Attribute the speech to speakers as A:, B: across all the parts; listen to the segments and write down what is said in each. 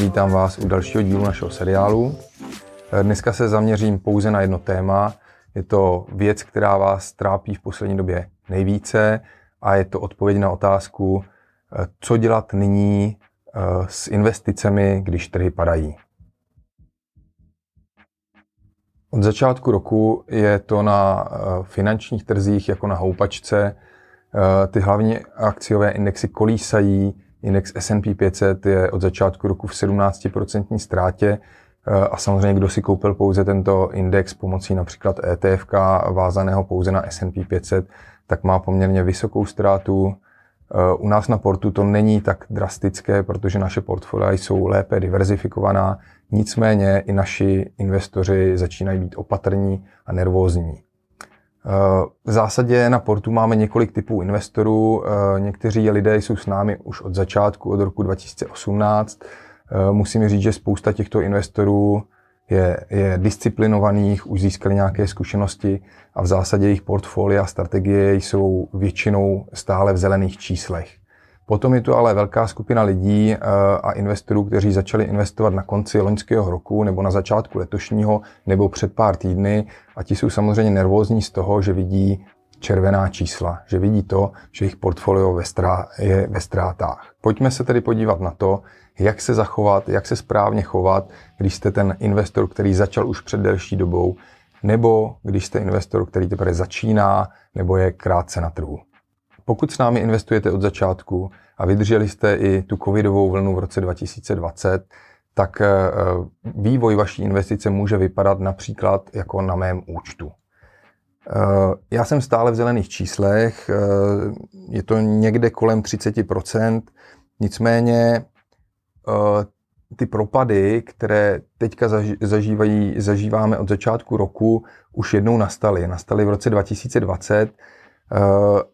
A: Vítám vás u dalšího dílu našeho seriálu. Dneska se zaměřím pouze na jedno téma. Je to věc, která vás trápí v poslední době nejvíce a je to odpověď na otázku, co dělat nyní eh, s investicemi, když trhy padají. Od začátku roku je to na eh, finančních trzích jako na houpačce. Eh, ty hlavní akciové indexy kolísají, Index S&P 500 je od začátku roku v 17% ztrátě a samozřejmě, kdo si koupil pouze tento index pomocí například ETF vázaného pouze na S&P 500, tak má poměrně vysokou ztrátu. U nás na portu to není tak drastické, protože naše portfolia jsou lépe diverzifikovaná, nicméně i naši investoři začínají být opatrní a nervózní. V zásadě na portu máme několik typů investorů. Někteří lidé jsou s námi už od začátku, od roku 2018. Musím říct, že spousta těchto investorů je, je disciplinovaných, už získali nějaké zkušenosti a v zásadě jejich portfolia a strategie jsou většinou stále v zelených číslech. Potom je tu ale velká skupina lidí a investorů, kteří začali investovat na konci loňského roku nebo na začátku letošního nebo před pár týdny a ti jsou samozřejmě nervózní z toho, že vidí červená čísla, že vidí to, že jejich portfolio je ve ztrátách. Pojďme se tedy podívat na to, jak se zachovat, jak se správně chovat, když jste ten investor, který začal už před delší dobou, nebo když jste investor, který teprve začíná, nebo je krátce na trhu. Pokud s námi investujete od začátku a vydrželi jste i tu covidovou vlnu v roce 2020, tak eh, vývoj vaší investice může vypadat například jako na mém účtu. Eh, já jsem stále v zelených číslech, eh, je to někde kolem 30%, nicméně ty propady, které teďka zažívají, zažíváme od začátku roku, už jednou nastaly. Nastaly v roce 2020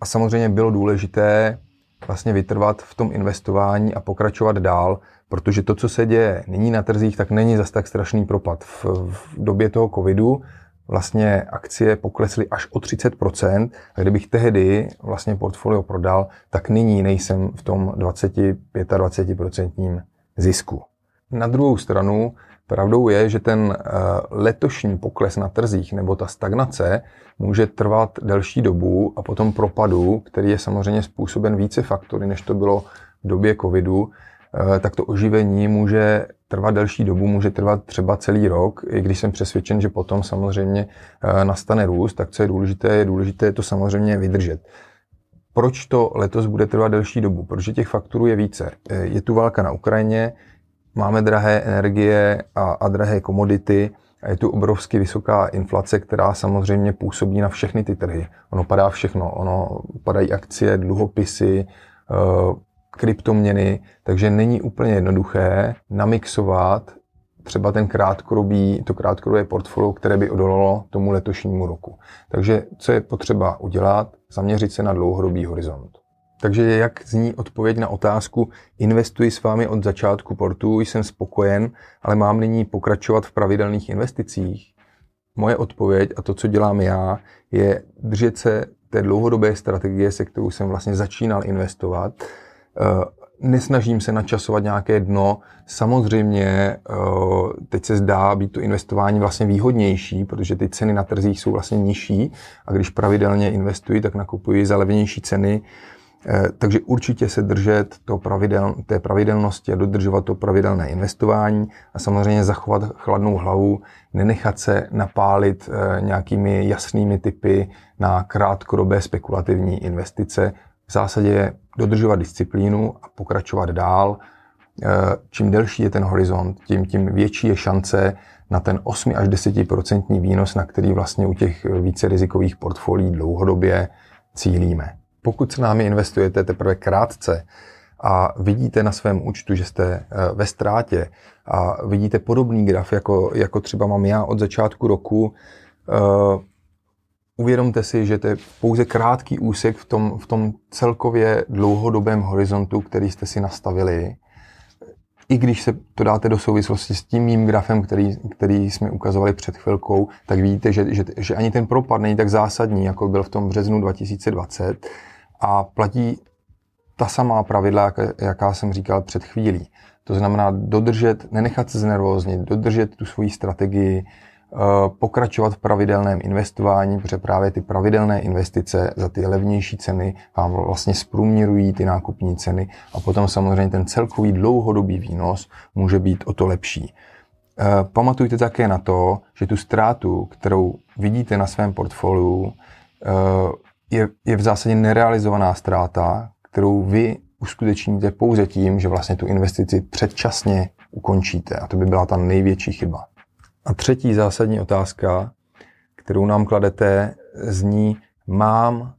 A: a samozřejmě bylo důležité vlastně vytrvat v tom investování a pokračovat dál, protože to, co se děje nyní na trzích, tak není zas tak strašný propad. V, v době toho covidu vlastně akcie poklesly až o 30%. A kdybych tehdy vlastně portfolio prodal, tak nyní nejsem v tom 25-20% zisku. Na druhou stranu pravdou je, že ten eh, letošní pokles na trzích nebo ta stagnace může trvat delší dobu a potom propadu, který je samozřejmě způsoben více faktory, než to bylo v době covidu, eh, tak to oživení může trvat delší dobu, může trvat třeba celý rok, i když jsem přesvědčen, že potom samozřejmě eh, nastane růst, tak co je důležité, je důležité to samozřejmě vydržet. Proč to letos bude trvat delší dobu? Protože těch fakturů je více. Je tu válka na Ukrajině, máme drahé energie a, a drahé komodity, a je tu obrovsky vysoká inflace, která samozřejmě působí na všechny ty trhy. Ono padá všechno. Ono padají akcie, dluhopisy, eh, kryptoměny, takže není úplně jednoduché namixovat třeba ten krátkodobý, to krátkodobé portfolio, které by odolalo tomu letošnímu roku. Takže co je potřeba udělat? Zaměřit se na dlouhodobý horizont. Takže jak zní odpověď na otázku, investuji s vámi od začátku portu, jsem spokojen, ale mám nyní pokračovat v pravidelných investicích? Moje odpověď a to, co dělám já, je držet se té dlouhodobé strategie, se kterou jsem vlastně začínal investovat, Eh, nesnažím se načasovat nějaké dno. Samozřejmě eh, teď se zdá být to investování vlastně výhodnější, protože ty ceny na trzích jsou vlastně nižší a když pravidelně investuji, tak nakupuji za levnější ceny. Eh, takže určitě se držet to pravidel, té pravidelnosti a dodržovat to pravidelné investování a samozřejmě zachovat chladnou hlavu, nenechat se napálit nějakými jasnými typy na krátkodobé spekulativní investice, v zásadě dodržovat disciplínu a pokračovat dál. Eh, čím delší je ten horizont, tím, tím větší je šance na ten 8 až 10% výnos, na který vlastně u těch více rizikových portfolií dlouhodobě cílíme. Pokud s námi investujete teprve krátce a vidíte na svém účtu, že jste eh, ve ztrátě a vidíte podobný graf, jako, jako třeba mám já od začátku roku, eh, Uvědomte si, že to je pouze krátký úsek v tom, v tom celkově dlouhodobém horizontu, který jste si nastavili. I když se to dáte do souvislosti s tím mým grafem, který, který jsme ukazovali před chvilkou, tak vidíte, že, že, že ani ten propad není tak zásadní, jako byl v tom březnu 2020 a platí ta samá pravidla, jaká jsem říkal před chvílí. To znamená dodržet, nenechat se znervóznit, dodržet tu svoji strategii, eh, pokračovat v pravidelném investování, protože právě ty pravidelné investice za ty levnější ceny vám vlastně zprůměrují ty nákupní ceny a potom samozřejmě ten celkový dlouhodobý výnos může být o to lepší. Eh, pamatujte také na to, že tu ztrátu, kterou vidíte na svém portfoliu, eh, je, je v zásadě nerealizovaná ztráta, kterou vy uskutečníte pouze tím, že vlastně tu investici předčasně ukončíte. A to by byla ta největší chyba. A třetí zásadní otázka, kterou nám kladete, zní, mám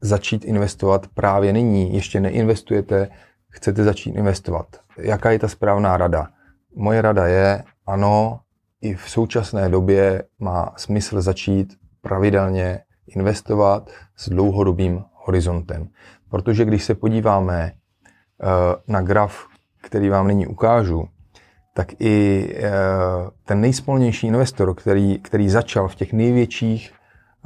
A: začít investovat právě nyní, ještě neinvestujete, chcete začít investovat. Jaká je ta správná rada? Moje rada je, ano, i v současné době má smysl začít pravidelně investovat s dlouhodobým horizontem. Protože když se podíváme eh, na graf, který vám nyní ukážu, tak i eh, ten nejspolnější investor, který, který začal v těch největších,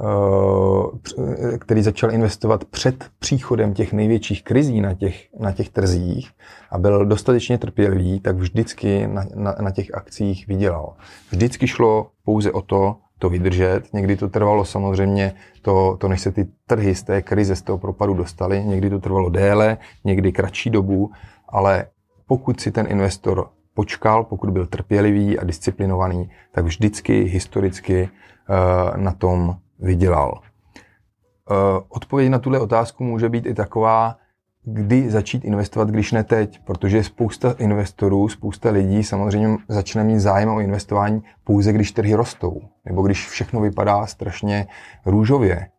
A: eh, který začal investovat před příchodem těch největších krizí na těch, na těch trzích a byl dostatečně trpělivý, tak vždycky na, na, na těch akcích vydělal. Vždycky šlo pouze o to, to vydržet. Někdy to trvalo samozřejmě, to, to než se ty trhy z té krize, z toho propadu dostaly, někdy to trvalo déle, někdy kratší dobu, ale pokud si ten investor počkal, pokud byl trpělivý a disciplinovaný, tak vždycky historicky uh, na tom vydělal. Uh, odpověď na tuhle otázku může být i taková, kdy začít investovat, když ne teď, protože spousta investorů, spousta lidí samozřejmě začne mít zájem o investování pouze, když trhy rostou, nebo když všechno vypadá strašně růžově.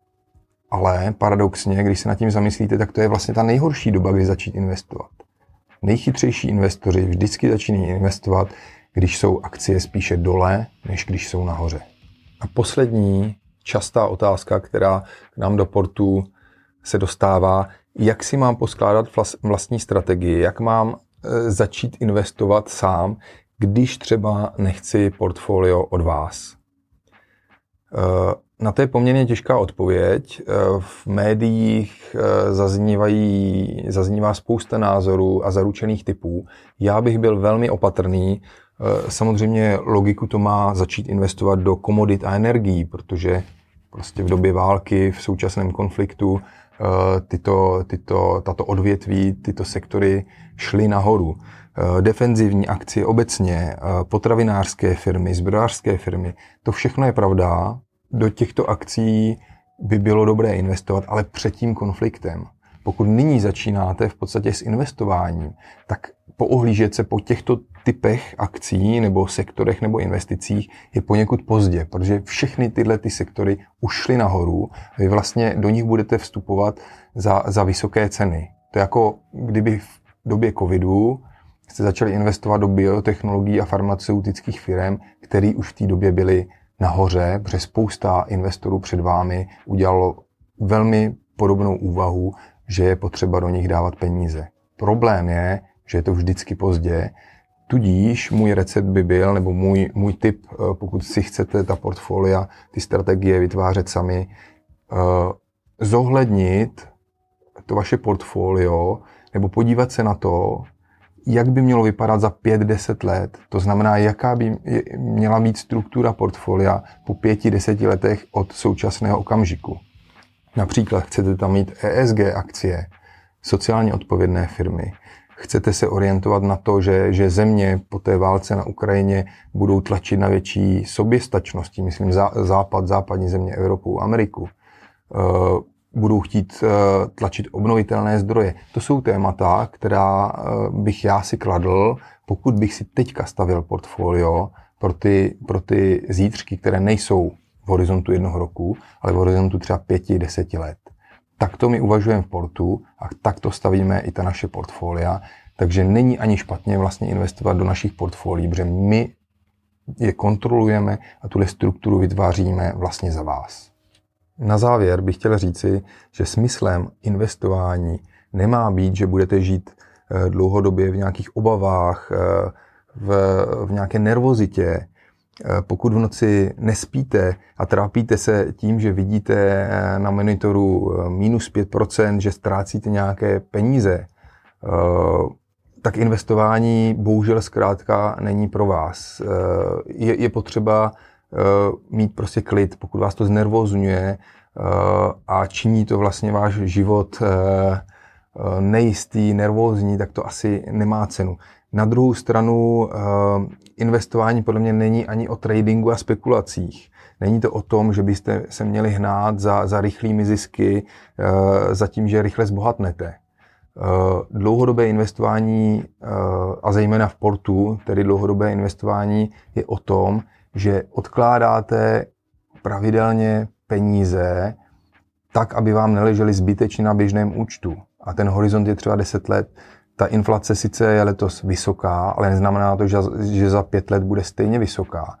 A: Ale paradoxně, když se nad tím zamyslíte, tak to je vlastně ta nejhorší doba, kdy začít investovat. Nejchytřejší investoři vždycky začínají investovat, když jsou akcie spíše dole, než když jsou nahoře. A poslední častá otázka, která k nám do portu se dostává, jak si mám poskládat vlastní strategii, jak mám e, začít investovat sám, když třeba nechci portfolio od vás. E, na to je poměrně těžká odpověď. E, v médiích zaznívají, zaznívá spousta názorů a zaručených typů. Já bych byl velmi opatrný. Samozřejmě logiku to má začít investovat do komodit a energií, protože prostě v době války, v současném konfliktu tyto, tyto, tato odvětví, tyto sektory šly nahoru. Eh, defenzivní akcie obecně, eh, potravinářské firmy, zbrojářské firmy, to všechno je pravda. Do těchto akcí by bylo dobré investovat, ale před tím konfliktem. Pokud nyní začínáte v podstatě s investováním, tak poohlížet se po těchto typech akcí nebo sektorech nebo investicích je poněkud pozdě, protože všechny tyhle ty sektory už šly nahoru a vy vlastně do nich budete vstupovat za, za vysoké ceny. To je jako kdyby v době covidu jste začali investovat do biotechnologií a farmaceutických firm, které už v té době byly nahoře, protože spousta investorů před vámi udělalo velmi podobnou úvahu, že je potřeba do nich dávat peníze. Problém je, že je to vždycky pozdě, tudíž můj recept by byl, nebo můj, můj tip, eh, pokud si chcete ta portfolia, ty strategie vytvářet sami, eh, zohlednit to vaše portfolio, nebo podívat se na to, jak by mělo vypadat za 5-10 let. To znamená, jaká by měla být struktura portfolia po 5-10 letech od současného okamžiku. Například chcete tam mít ESG akcie, sociálně odpovědné firmy, chcete se orientovat na to, že, že země po té válce na Ukrajině budou tlačit na větší soběstačnosti, myslím zá, západ, západní země, Evropu, Ameriku, uh, budou chtít uh, tlačit obnovitelné zdroje. To jsou témata, která uh, bych já si kladl, pokud bych si teďka stavil portfolio pro ty, pro ty zítřky, které nejsou v horizontu jednoho roku, ale v horizontu třeba pěti, deseti let. Takto my uvažujeme v portu a takto stavíme i ta naše portfolia. Takže není ani špatně vlastně investovat do našich portfolií, protože my je kontrolujeme a tuhle strukturu vytváříme vlastně za vás. Na závěr bych chtěl říci, že smyslem investování nemá být, že budete žít eh, dlouhodobě v nějakých obavách, eh, v, v nějaké nervozitě, pokud v noci nespíte a trápíte se tím, že vidíte na monitoru minus 5%, že ztrácíte nějaké peníze, tak investování bohužel zkrátka není pro vás. Je, je potřeba mít prostě klid, pokud vás to znervozňuje a činí to vlastně váš život nejistý, nervózní, tak to asi nemá cenu. Na druhou stranu investování podle mě není ani o tradingu a spekulacích. Není to o tom, že byste se měli hnát za, za rychlými zisky, za tím, že rychle zbohatnete. Dlouhodobé investování, a zejména v portu, tedy dlouhodobé investování, je o tom, že odkládáte pravidelně peníze tak, aby vám neležely zbytečně na běžném účtu. A ten horizont je třeba 10 let. Ta inflace sice je letos vysoká, ale neznamená to, že, že za pět let bude stejně vysoká.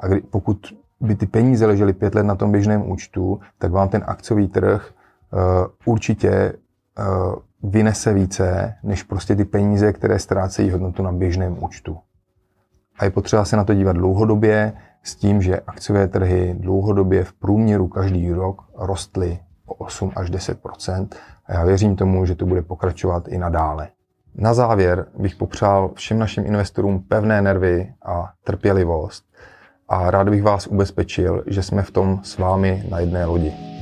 A: A kdy, pokud by ty peníze ležely pět let na tom běžném účtu, tak vám ten akciový trh uh, určitě uh, vynese více, než prostě ty peníze, které ztrácejí hodnotu na běžném účtu. A je potřeba se na to dívat dlouhodobě s tím, že akciové trhy dlouhodobě v průměru každý rok rostly o 8 až 10 a já věřím tomu, že to bude pokračovat i nadále. Na závěr bych popřál všem našim investorům pevné nervy a trpělivost a rád bych vás ubezpečil, že jsme v tom s vámi na jedné lodi.